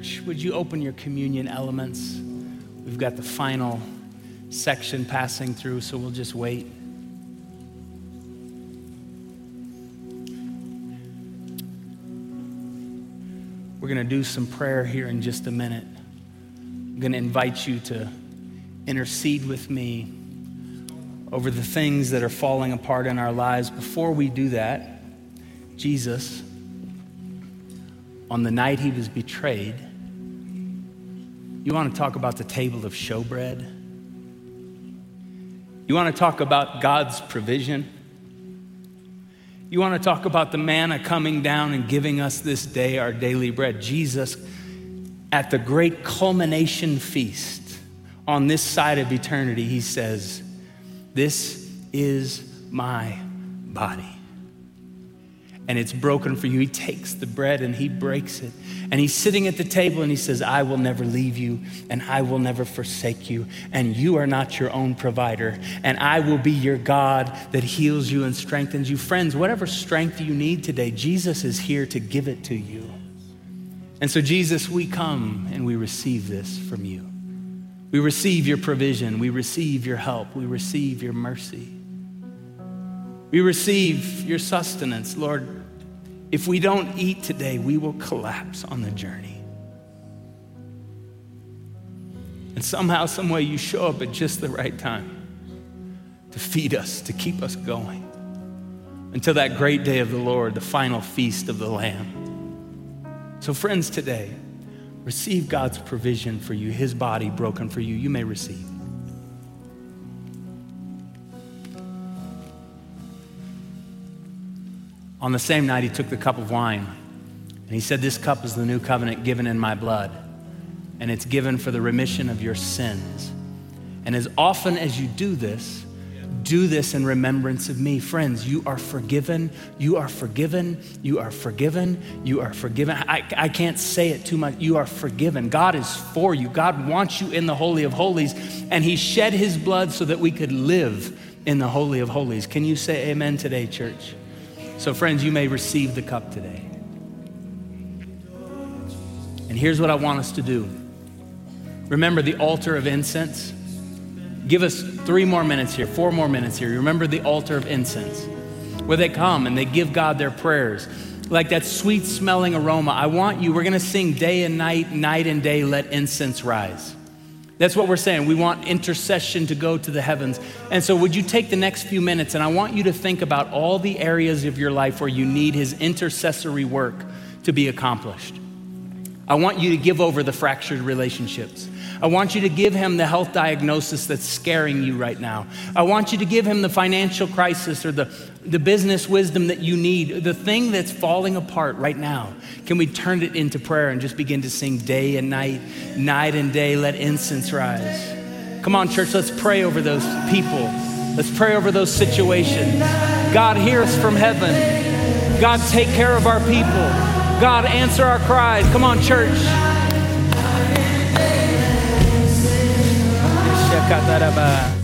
Church, would you open your communion elements? We've got the final section passing through, so we'll just wait. We're going to do some prayer here in just a minute. I'm going to invite you to intercede with me over the things that are falling apart in our lives. Before we do that, Jesus, on the night he was betrayed, you want to talk about the table of showbread? You want to talk about God's provision? You want to talk about the manna coming down and giving us this day our daily bread? Jesus, at the great culmination feast on this side of eternity, he says, This is my body and it's broken for you. He takes the bread and he breaks it. And he's sitting at the table and he says, I will never leave you and I will never forsake you. And you are not your own provider. And I will be your God that heals you and strengthens you. Friends, whatever strength you need today, Jesus is here to give it to you. And so, Jesus, we come and we receive this from you. We receive your provision. We receive your help. We receive your mercy. We receive your sustenance. Lord, if we don't eat today, we will collapse on the journey. And somehow, some way, you show up at just the right time to feed us, to keep us going until that great day of the Lord, the final feast of the Lamb. So, friends, today, receive God's provision for you, His body broken for you. You may receive. On the same night, he took the cup of wine and he said, This cup is the new covenant given in my blood, and it's given for the remission of your sins. And as often as you do this, do this in remembrance of me. Friends, you are forgiven. You are forgiven. You are forgiven. You are forgiven. I, I can't say it too much. You are forgiven. God is for you. God wants you in the Holy of Holies, and He shed His blood so that we could live in the Holy of Holies. Can you say amen today, church? So, friends, you may receive the cup today. And here's what I want us to do remember the altar of incense. Give us three more minutes here, four more minutes here. Remember the altar of incense where they come and they give God their prayers. Like that sweet smelling aroma. I want you, we're gonna sing day and night, night and day, let incense rise. That's what we're saying. We want intercession to go to the heavens. And so, would you take the next few minutes and I want you to think about all the areas of your life where you need His intercessory work to be accomplished? I want you to give over the fractured relationships. I want you to give him the health diagnosis that's scaring you right now. I want you to give him the financial crisis or the, the business wisdom that you need, the thing that's falling apart right now. Can we turn it into prayer and just begin to sing day and night, night and day, let incense rise? Come on, church, let's pray over those people. Let's pray over those situations. God, hear us from heaven. God, take care of our people. God, answer our cries. Come on, church. Shakataraba.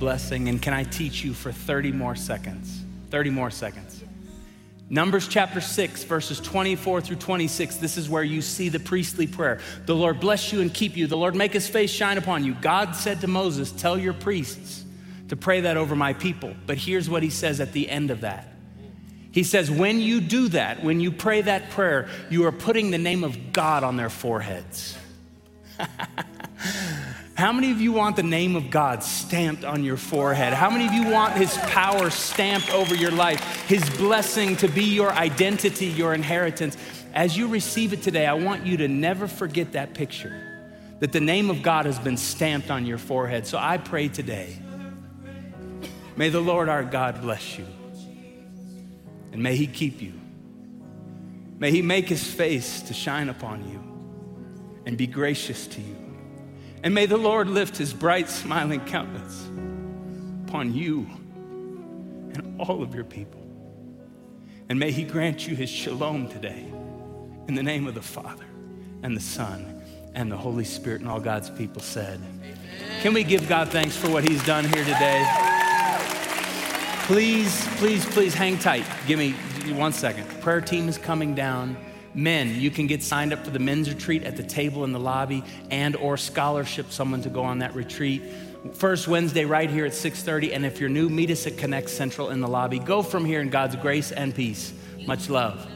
Blessing? And can I teach you for 30 more seconds? 30 more seconds. Numbers chapter 6, verses 24 through 26. This is where you see the priestly prayer. The Lord bless you and keep you. The Lord make his face shine upon you. God said to Moses, Tell your priests to pray that over my people. But here's what he says at the end of that He says, When you do that, when you pray that prayer, you are putting the name of God on their foreheads. How many of you want the name of God stamped on your forehead? How many of you want His power stamped over your life? His blessing to be your identity, your inheritance. As you receive it today, I want you to never forget that picture that the name of God has been stamped on your forehead. So I pray today, may the Lord our God bless you, and may He keep you. May He make His face to shine upon you and be gracious to you. And may the Lord lift his bright, smiling countenance upon you and all of your people. And may he grant you his shalom today in the name of the Father and the Son and the Holy Spirit. And all God's people said, Can we give God thanks for what he's done here today? Please, please, please hang tight. Give me one second. Prayer team is coming down. Men, you can get signed up for the men's retreat at the table in the lobby and or scholarship someone to go on that retreat. First Wednesday right here at 6:30 and if you're new, meet us at Connect Central in the lobby. Go from here in God's grace and peace. Much love.